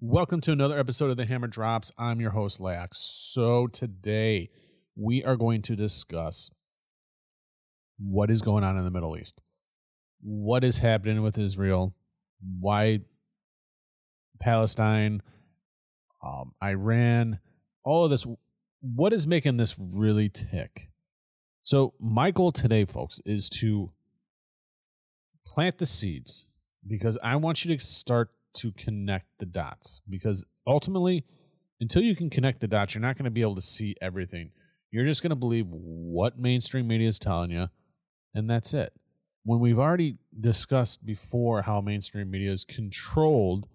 Welcome to another episode of the Hammer Drops. I'm your host, Laoch. So today we are going to discuss what is going on in the Middle East, what is happening with Israel, why Palestine, um, Iran, all of this. What is making this really tick? So, my goal today, folks, is to plant the seeds because I want you to start to connect the dots. Because ultimately, until you can connect the dots, you're not going to be able to see everything. You're just going to believe what mainstream media is telling you, and that's it. When we've already discussed before how mainstream media is controlled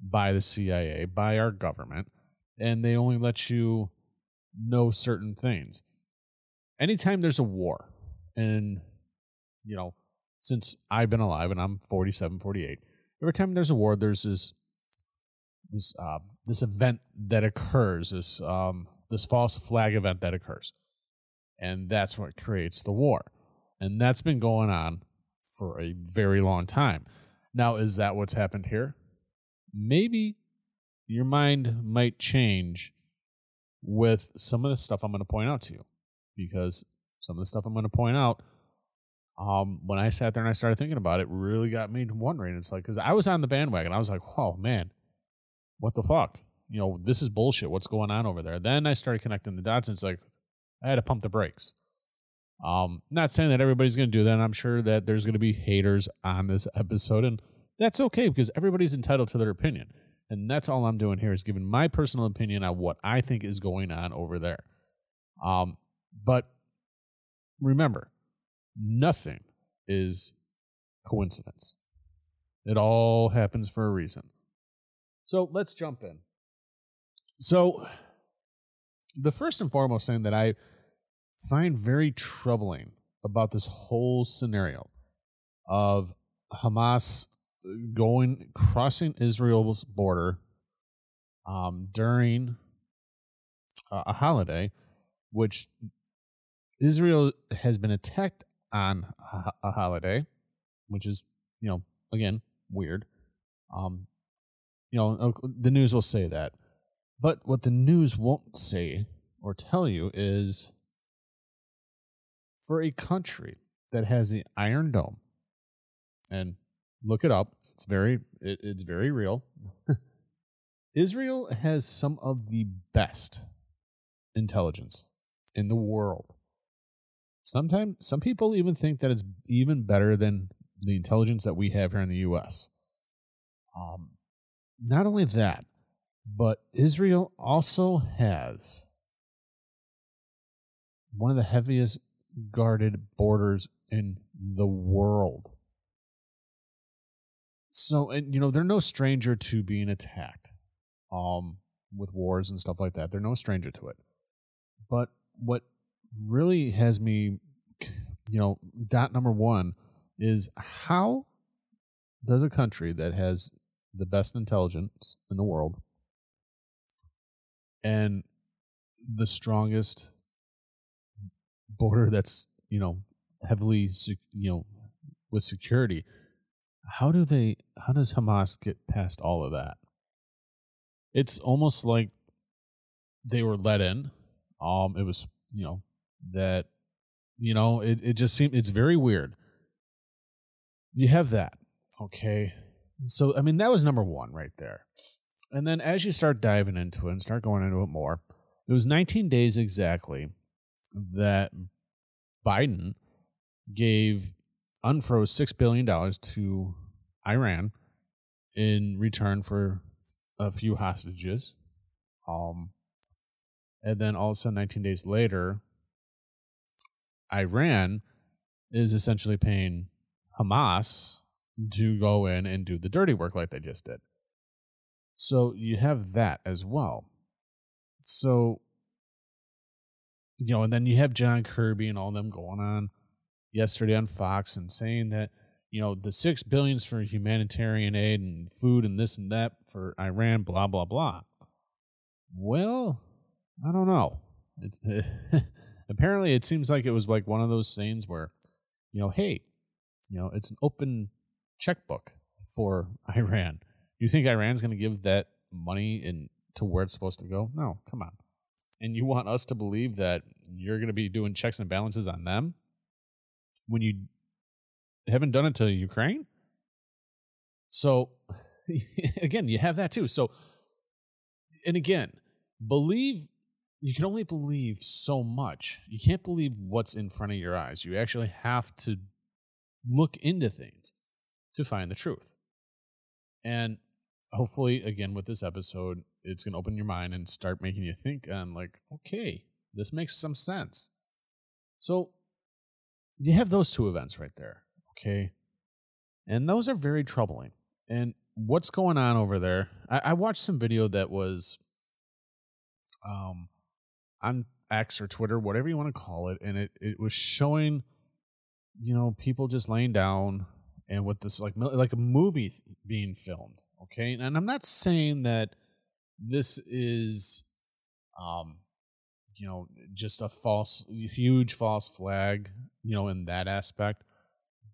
by the CIA, by our government, and they only let you know certain things. Anytime there's a war, and, you know, since I've been alive and I'm 47, 48, every time there's a war, there's this this uh, this event that occurs, this um, this false flag event that occurs, and that's what creates the war, and that's been going on for a very long time. Now, is that what's happened here? Maybe your mind might change with some of the stuff I'm going to point out to you, because some of the stuff I'm going to point out um, when I sat there and I started thinking about it, really got me wondering. It's like, because I was on the bandwagon. I was like, oh, man, what the fuck? You know, this is bullshit. What's going on over there? Then I started connecting the dots, and it's like, I had to pump the brakes. Um, not saying that everybody's going to do that. I'm sure that there's going to be haters on this episode, and that's okay because everybody's entitled to their opinion. And that's all I'm doing here is giving my personal opinion on what I think is going on over there. Um, but remember, nothing is coincidence. It all happens for a reason. So let's jump in. So, the first and foremost thing that I find very troubling about this whole scenario of Hamas going crossing Israel's border um, during a holiday, which Israel has been attacked on a, holiday, which is, you know, again, weird. Um, you know, the news will say that. But what the news won't say or tell you is for a country that has the Iron Dome, and look it up, it's very it, it's very real. Israel has some of the best intelligence in the world. Sometimes some people even think that it's even better than the intelligence that we have here in the U.S. Um, not only that, but Israel also has one of the heaviest guarded borders in the world. So, and you know, they're no stranger to being attacked um, with wars and stuff like that. They're no stranger to it. But what really has me, you know, dot number one is how does a country that has the best intelligence in the world and the strongest border that's you know heavily you know with security how do they how does hamas get past all of that? It's almost like they were let in. Um it was you know that you know it, it just seems it's very weird. You have that okay? So i mean that was number one right there. And then as you start diving into it and start going into it more it was 19 days exactly that biden gave unfroze $6 billion to iran in return for a few hostages. Um and then all of a sudden 19 days later Iran is essentially paying Hamas to go in and do the dirty work like they just did. So you have that as well. So, you know, and then you have John Kirby and all them going on yesterday on Fox and saying that, you know, the six billions for humanitarian aid and food and this and that for Iran, blah, blah, blah. Well, I don't know. It's apparently it seems like it was like one of those things where, you know, hey, you know, it's an open checkbook for Iran. You think Iran's going to give that money in to where it's supposed to go? No, come on. And you want us to believe that you're going to be doing checks and balances on them when you haven't done it to Ukraine? So again, you have that too. So and again, believe you can only believe so much. You can't believe what's in front of your eyes. You actually have to look into things to find the truth. And hopefully, again, with this episode, it's going to open your mind and start making you think on, like, okay, this makes some sense. So you have those two events right there. Okay. And those are very troubling. And what's going on over there? I, I watched some video that was um on X or Twitter, whatever you want to call it, and it, it was showing, you know, people just laying down and with this like like a movie being filmed. Okay, and I'm not saying that this is, um, you know, just a false, huge false flag, you know, in that aspect,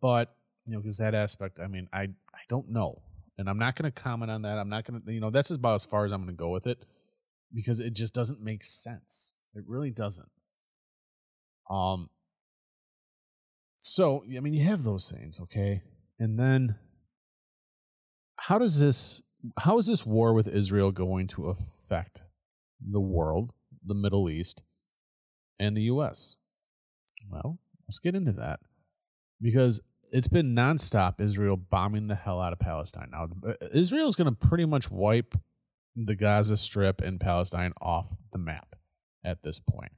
but you know, because that aspect, I mean, I I don't know, and I'm not going to comment on that. I'm not going to, you know, that's about as far as I'm going to go with it because it just doesn't make sense. It really doesn't. Um. So I mean, you have those things, okay, and then how does this? How is this war with Israel going to affect the world, the Middle East, and the U.S.? Well, let's get into that because it's been nonstop Israel bombing the hell out of Palestine. Now, Israel is going to pretty much wipe the Gaza Strip and Palestine off the map at this point.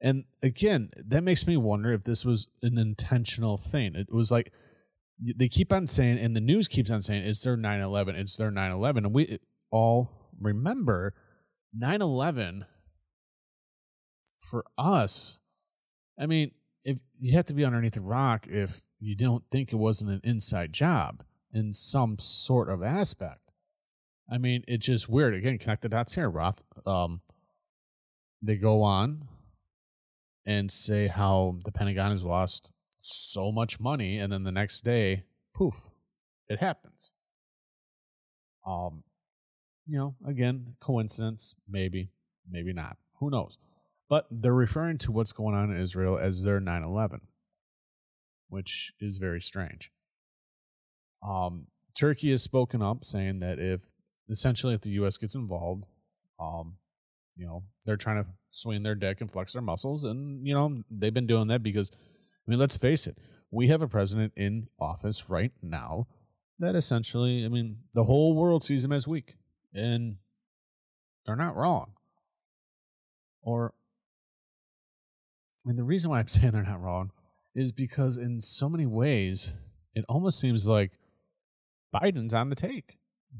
And again, that makes me wonder if this was an intentional thing. It was like they keep on saying, and the news keeps on saying, it's their 9 11, it's their 9 11. And we all remember 9 11 for us. I mean, if you have to be underneath a rock if you don't think it wasn't an inside job in some sort of aspect. I mean, it's just weird. Again, connect the dots here, Roth. Um, they go on and say how the Pentagon has lost so much money, and then the next day, poof, it happens. Um, you know, again, coincidence, maybe, maybe not. Who knows? But they're referring to what's going on in Israel as their 9 11, which is very strange. Um, Turkey has spoken up saying that if essentially if the U.S. gets involved, um, you know, they're trying to swing their dick and flex their muscles. And, you know, they've been doing that because, I mean, let's face it, we have a president in office right now that essentially, I mean, the whole world sees him as weak. And they're not wrong. Or, I mean, the reason why I'm saying they're not wrong is because in so many ways, it almost seems like Biden's on the take.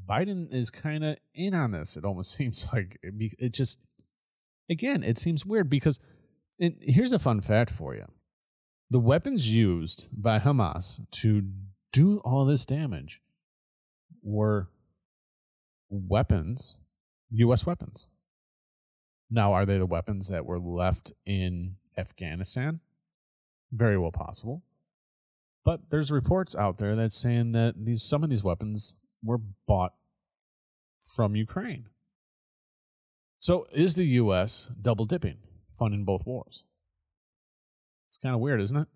Biden is kind of in on this. It almost seems like it, it just, again, it seems weird because it, here's a fun fact for you the weapons used by Hamas to do all this damage were weapons, U.S. weapons. Now, are they the weapons that were left in Afghanistan? Very well possible. But there's reports out there that's saying that these some of these weapons were bought from Ukraine. So is the U.S. double dipping, funding both wars? It's kind of weird, isn't it?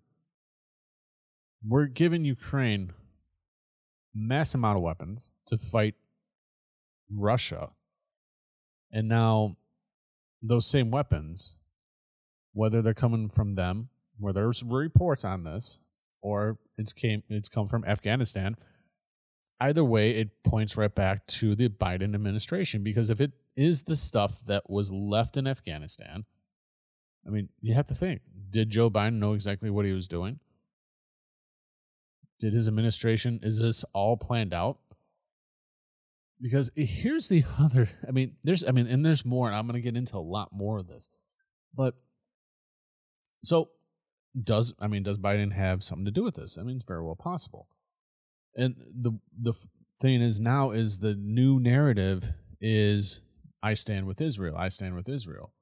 We're giving Ukraine mass amount of weapons to fight Russia, and now those same weapons, whether they're coming from them, where there's reports on this, or it's came it's come from Afghanistan either way, it points right back to the Biden administration because if it is the stuff that was left in Afghanistan, I mean, you have to think did Joe Biden know exactly what he was doing? Did his administration, is this all planned out? Because here's the other, I mean, there's, I mean, and there's more, and I'm going to get into a lot more of this. But so does, I mean, does Biden have something to do with this? I mean, it's very well possible and the the thing is now is the new narrative is I stand with Israel. I stand with Israel.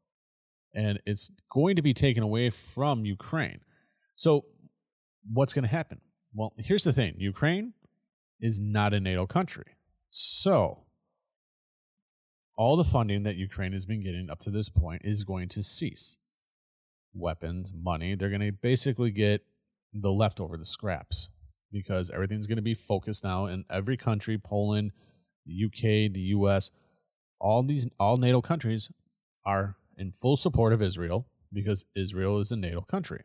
And it's going to be taken away from Ukraine. So what's going to happen? Well, here's the thing. Ukraine is not a NATO country. So all the funding that Ukraine has been getting up to this point is going to cease. Weapons, money, they're going to basically get the leftover, the scraps, because everything's going to be focused now in every country Poland, the UK, the US, all these, all NATO countries are in full support of Israel because Israel is a NATO country.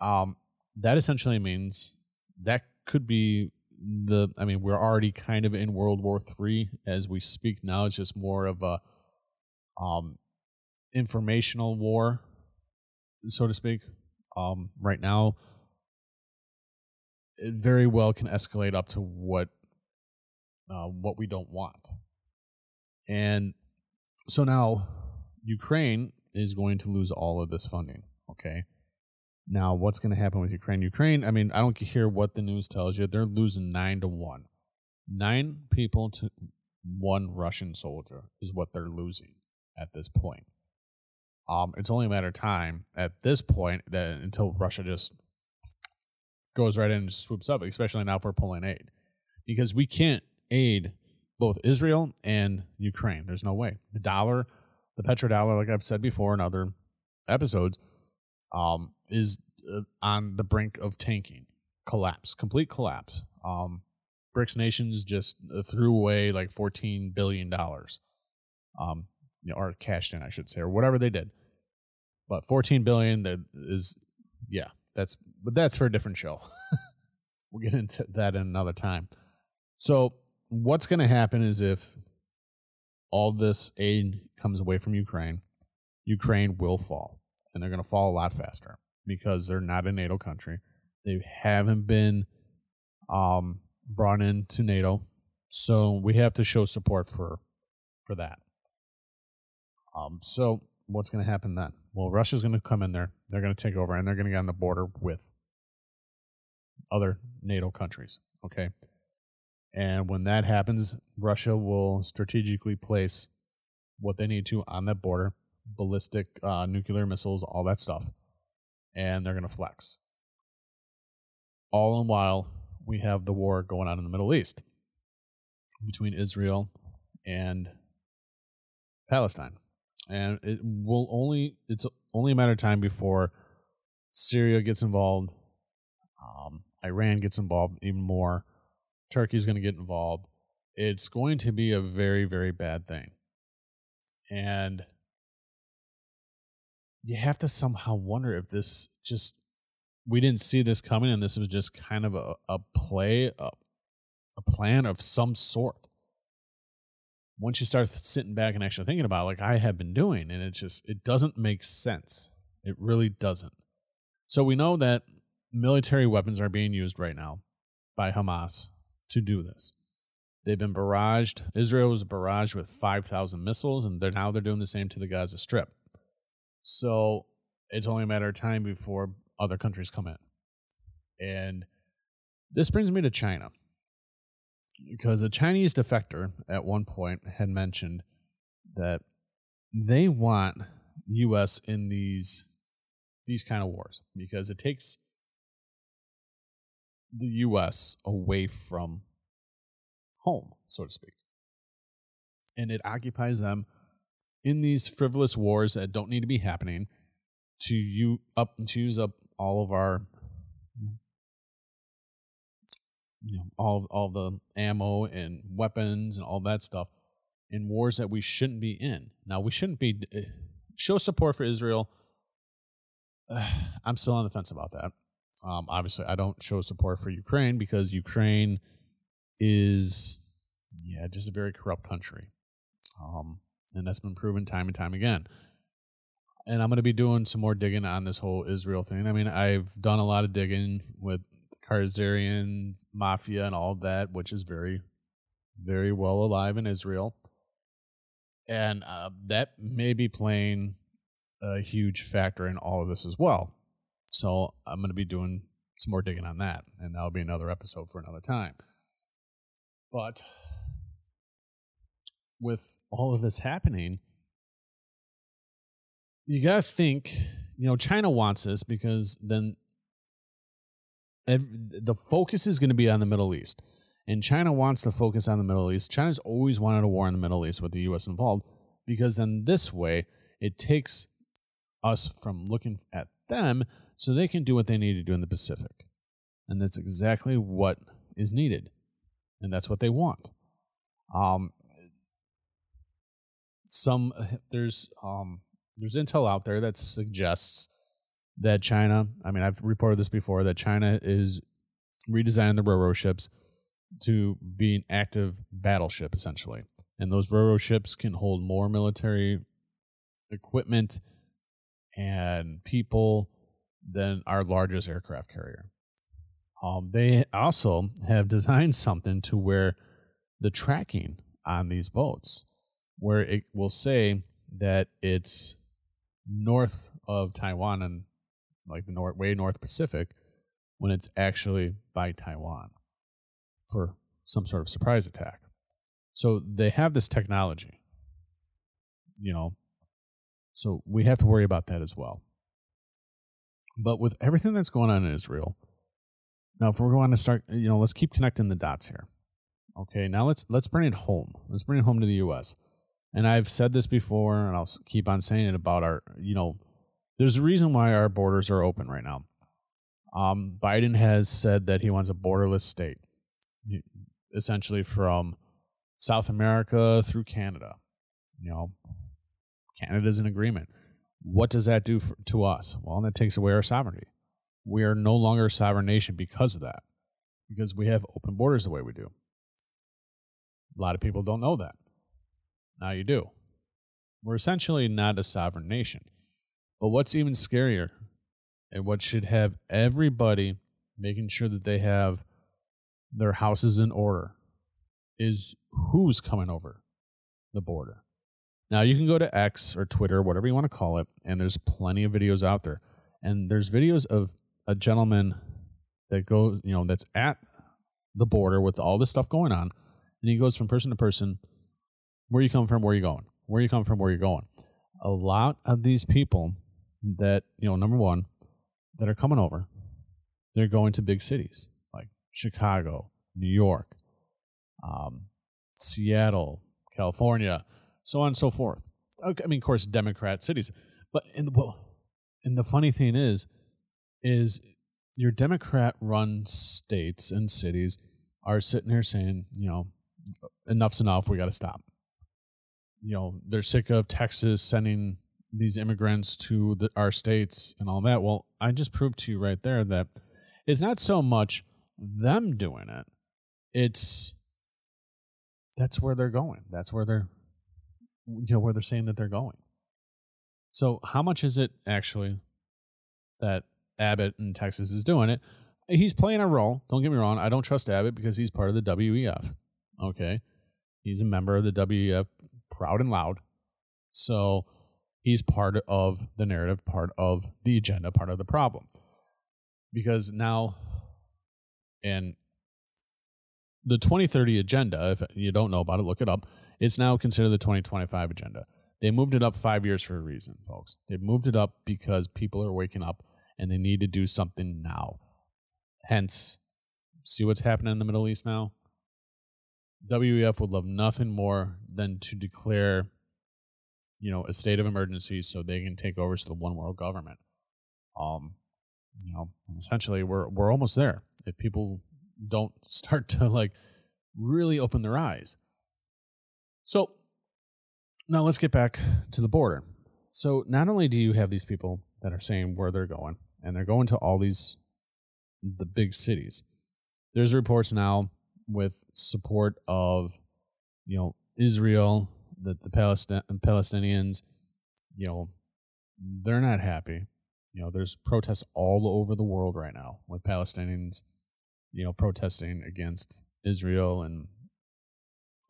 Um, that essentially means that could be the I mean, we're already kind of in World War Three as we speak now. It's just more of a um informational war, so to speak. Um right now it very well can escalate up to what uh, what we don't want. And so now Ukraine is going to lose all of this funding. Okay. Now, what's going to happen with Ukraine? Ukraine, I mean, I don't care what the news tells you. They're losing nine to one. Nine people to one Russian soldier is what they're losing at this point. Um, it's only a matter of time at this point that until Russia just goes right in and swoops up, especially now if we're pulling aid. Because we can't aid both Israel and Ukraine. There's no way. The dollar, the petrodollar, like I've said before in other episodes, um, is uh, on the brink of tanking, collapse, complete collapse. Um, BRICS nations just uh, threw away like fourteen billion dollars, um, or cashed in, I should say, or whatever they did. But fourteen billion that is, yeah, that's but that's for a different show. we'll get into that in another time. So what's going to happen is if all this aid comes away from Ukraine, Ukraine will fall and they're going to fall a lot faster because they're not a NATO country. They haven't been um, brought into NATO, so we have to show support for for that. Um, so what's going to happen then? Well, Russia's going to come in there. They're going to take over, and they're going to get on the border with other NATO countries. Okay, and when that happens, Russia will strategically place what they need to on that border ballistic uh, nuclear missiles, all that stuff, and they're going to flex. All in while we have the war going on in the Middle East between Israel and Palestine, and it will only it's only a matter of time before Syria gets involved, um, Iran gets involved even more, Turkey's going to get involved. It's going to be a very very bad thing, and you have to somehow wonder if this just we didn't see this coming and this was just kind of a, a play a, a plan of some sort. Once you start sitting back and actually thinking about it, like i have been doing and it just it doesn't make sense. It really doesn't. So we know that military weapons are being used right now by hamas to do this they've been barraged israel was barraged with 5000 missiles and they're now they're doing the same to the gaza strip so it's only a matter of time before other countries come in. And this brings me to China. Because a Chinese defector at one point had mentioned that they want US in these these kind of wars because it takes the US away from home, so to speak. And it occupies them in these frivolous wars that don't need to be happening to you up to use up all of our you know all all the ammo and weapons and all that stuff in wars that we shouldn't be in. Now we shouldn't be uh, show support for Israel. I'm still on the fence about that. Um, obviously, I don't show support for Ukraine because Ukraine is yeah just a very corrupt country. Um, and that's been proven time and time again. And I'm going to be doing some more digging on this whole Israel thing. I mean, I've done a lot of digging with the Khazarian mafia and all that, which is very, very well alive in Israel. And uh, that may be playing a huge factor in all of this as well. So I'm going to be doing some more digging on that, and that'll be another episode for another time. But with all of this happening, you got to think, you know, China wants this because then every, the focus is going to be on the Middle East. And China wants to focus on the Middle East. China's always wanted a war in the Middle East with the U.S. involved because then this way it takes us from looking at them so they can do what they need to do in the Pacific. And that's exactly what is needed. And that's what they want. Um, some there's um, there's intel out there that suggests that China, I mean, I've reported this before, that China is redesigning the railroad ships to be an active battleship, essentially. And those railroad ships can hold more military equipment and people than our largest aircraft carrier. Um, they also have designed something to where the tracking on these boats, where it will say that it's north of Taiwan and like the north, way North Pacific, when it's actually by Taiwan for some sort of surprise attack. So they have this technology, you know, so we have to worry about that as well. But with everything that's going on in Israel, now if we're going to start, you know, let's keep connecting the dots here. Okay, now let's let's bring it home. Let's bring it home to the U.S. And I've said this before, and I'll keep on saying it about our, you know, there's a reason why our borders are open right now. Um, Biden has said that he wants a borderless state, essentially from South America through Canada. You know, Canada's in agreement. What does that do for, to us? Well, that takes away our sovereignty. We are no longer a sovereign nation because of that, because we have open borders the way we do. A lot of people don't know that. Now you do. We're essentially not a sovereign nation. But what's even scarier, and what should have everybody making sure that they have their houses in order, is who's coming over the border. Now you can go to X or Twitter, whatever you want to call it, and there's plenty of videos out there. And there's videos of a gentleman that goes, you know, that's at the border with all this stuff going on, and he goes from person to person. Where you come from? Where you going? Where you come from? Where you going? A lot of these people that you know, number one, that are coming over, they're going to big cities like Chicago, New York, um, Seattle, California, so on and so forth. I mean, of course, Democrat cities, but in the well, and the funny thing is, is your Democrat-run states and cities are sitting here saying, you know, enough's enough. We got to stop. You know, they're sick of Texas sending these immigrants to the, our states and all that. Well, I just proved to you right there that it's not so much them doing it; it's that's where they're going. That's where they're you know where they're saying that they're going. So, how much is it actually that Abbott in Texas is doing it? He's playing a role. Don't get me wrong. I don't trust Abbott because he's part of the WEF. Okay. He's a member of the WEF, proud and loud. So he's part of the narrative, part of the agenda, part of the problem. Because now, and the 2030 agenda, if you don't know about it, look it up. It's now considered the 2025 agenda. They moved it up five years for a reason, folks. They moved it up because people are waking up and they need to do something now. Hence, see what's happening in the Middle East now? WEF would love nothing more than to declare you know, a state of emergency so they can take over to the one world government. Um, you know, essentially we're we're almost there. If people don't start to like really open their eyes. So now let's get back to the border. So not only do you have these people that are saying where they're going, and they're going to all these the big cities. There's reports now with support of you know Israel that the Palestin- Palestinians, you know, they're not happy. You know, there's protests all over the world right now with Palestinians, you know, protesting against Israel and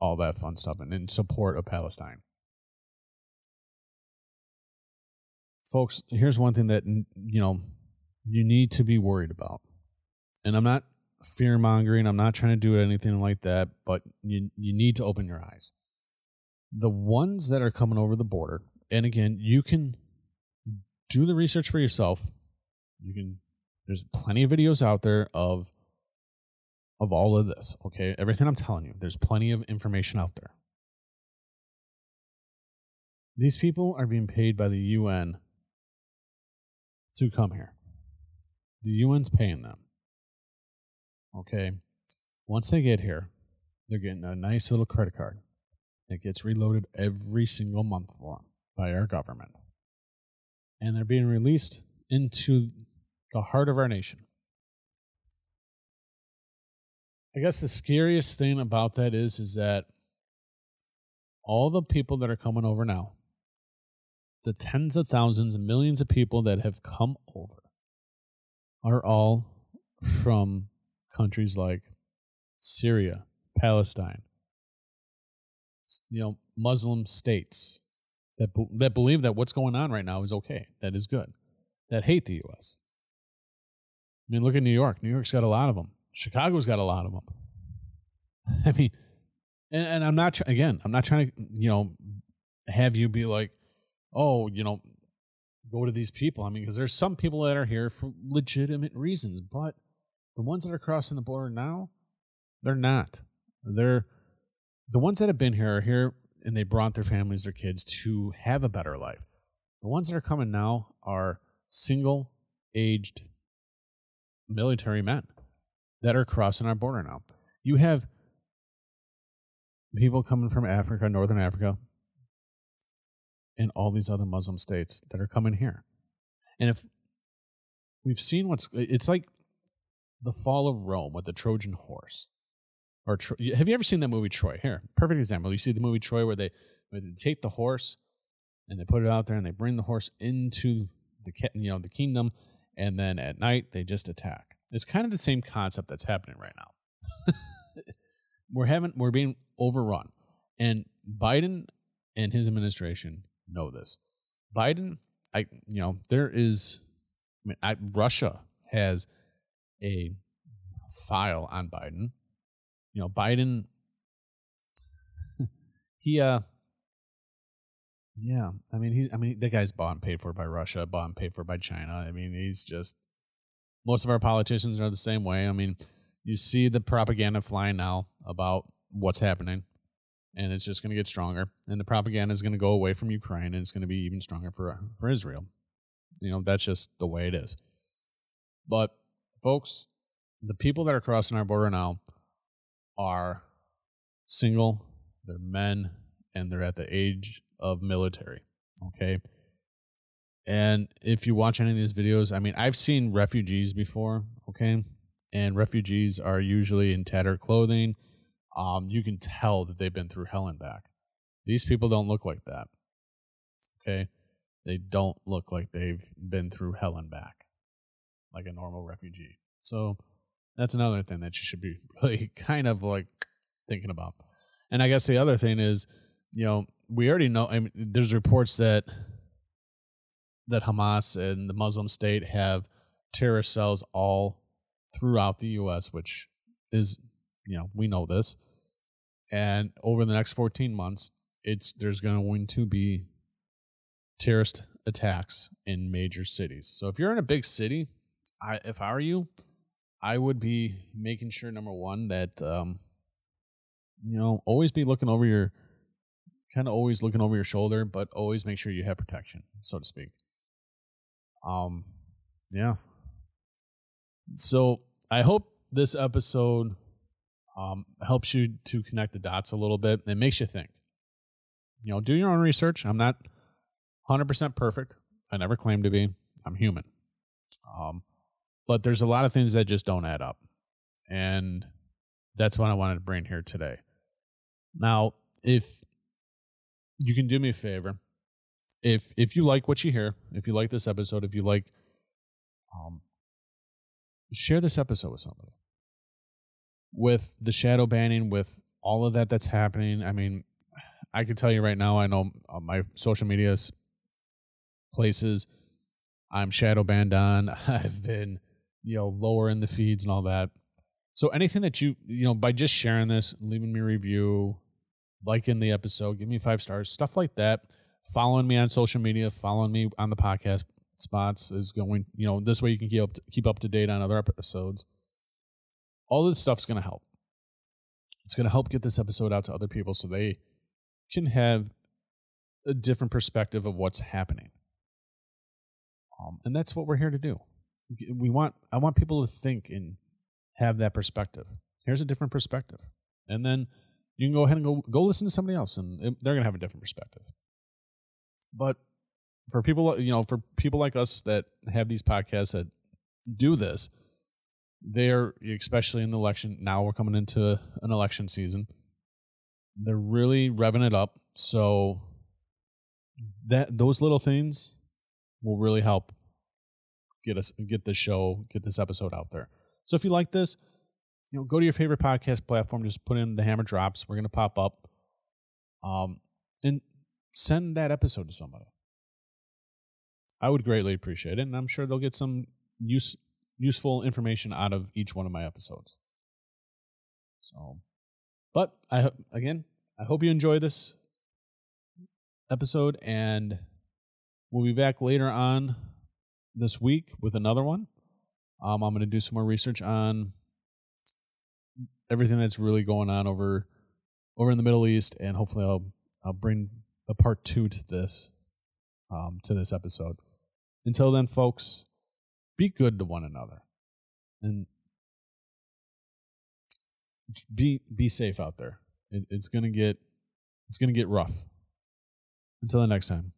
all that fun stuff and in support of Palestine. Folks, here's one thing that, you know, you need to be worried about. And I'm not fear mongering, I'm not trying to do anything like that, but you, you need to open your eyes the ones that are coming over the border, and again, you can do the research for yourself. You can, there's plenty of videos out there of of all of this, okay, everything I'm telling you, there's plenty of information out there. These people are being paid by the UN to come here. The UN's paying them. Okay. Once they get here, they're getting a nice little credit card that gets reloaded every single month for them by our government. And they're being released into the heart of our nation. I guess the scariest thing about that is is that all the people that are coming over now, the tens of thousands and millions of people that have come over are all from countries like Syria, Palestine, you know, Muslim states that that believe that what's going on right now is okay, that is good, that hate the U.S. I mean, look at New York. New York's got a lot of them. Chicago's got a lot of them. I mean, and, and I'm not again. I'm not trying to you know have you be like, oh, you know, go to these people. I mean, because there's some people that are here for legitimate reasons, but the ones that are crossing the border now, they're not. They're the ones that have been here are here and they brought their families, their kids to have a better life. The ones that are coming now are single aged military men that are crossing our border now. You have people coming from Africa, Northern Africa, and all these other Muslim states that are coming here. And if we've seen what's, it's like the fall of Rome with the Trojan horse. Or have you ever seen that movie Troy? Here, perfect example. You see the movie Troy where they where they take the horse and they put it out there and they bring the horse into the you know the kingdom, and then at night they just attack. It's kind of the same concept that's happening right now. we're having we're being overrun, and Biden and his administration know this. Biden, I you know there is, I mean, I, Russia has a file on Biden. You know, Biden, he uh yeah, I mean he's I mean that guy's bought and paid for by Russia, bought and paid for by China. I mean he's just most of our politicians are the same way. I mean, you see the propaganda flying now about what's happening, and it's just going to get stronger. And the propaganda is going to go away from Ukraine, and it's going to be even stronger for for Israel. You know, that's just the way it is. But folks, the people that are crossing our border now are single, they're men, and they're at the age of military. Okay. And if you watch any of these videos, I mean, I've seen refugees before, okay? And refugees are usually in tattered clothing. Um, you can tell that they've been through hell and back. These people don't look like that, okay? They don't look like they've been through hell and back like a normal refugee. So that's another thing that you should be really kind of like thinking about. And I guess the other thing is, you know, we already know. I mean, there's reports that that Hamas and the Muslim state have terrorist cells all throughout the U.S., which is, you know, we know this. And over the next 14 months, it's there's going to be terrorist attacks in major cities. So if you're in a big city, I if I were you, I would be making sure number one that um, you know always be looking over your kind of always looking over your shoulder, but always make sure you have protection, so to speak. Um, yeah. So I hope this episode um, helps you to connect the dots a little bit and makes you think. You know, do your own research. I'm not 100% perfect. I never claim to be. I'm human. Um, but there's a lot of things that just don't add up. And that's what I wanted to bring here today. Now, if you can do me a favor, if if you like what you hear, if you like this episode, if you like um share this episode with somebody. With the shadow banning, with all of that that's happening, I mean, I can tell you right now, I know my social media places I'm shadow banned on. I've been you know, lower in the feeds and all that. So anything that you, you know, by just sharing this, leaving me a review, liking the episode, give me five stars, stuff like that. Following me on social media, following me on the podcast spots is going, you know, this way you can keep up to, keep up to date on other episodes. all this stuff's going to help. It's going to help get this episode out to other people so they can have a different perspective of what's happening. Um, and that's what we're here to do. We want I want people to think and have that perspective. Here's a different perspective, and then you can go ahead and go go listen to somebody else, and they're going to have a different perspective. But for people, you know, for people like us that have these podcasts that do this, they're especially in the election. Now we're coming into an election season. They're really revving it up. So that those little things will really help get us get this show, get this episode out there. So if you like this, you know, go to your favorite podcast platform, just put in the hammer drops. We're gonna pop up. Um and send that episode to somebody. I would greatly appreciate it, and I'm sure they'll get some use useful information out of each one of my episodes. So, but I again, I hope you enjoy this episode, and we'll be back later on this week with another one. Um, I'm going to do some more research on everything that's really going on over over in the Middle East, and hopefully, I'll I'll bring a part two to this um, to this episode. Until then, folks, be good to one another and be be safe out there. It, it's gonna get it's gonna get rough. Until the next time.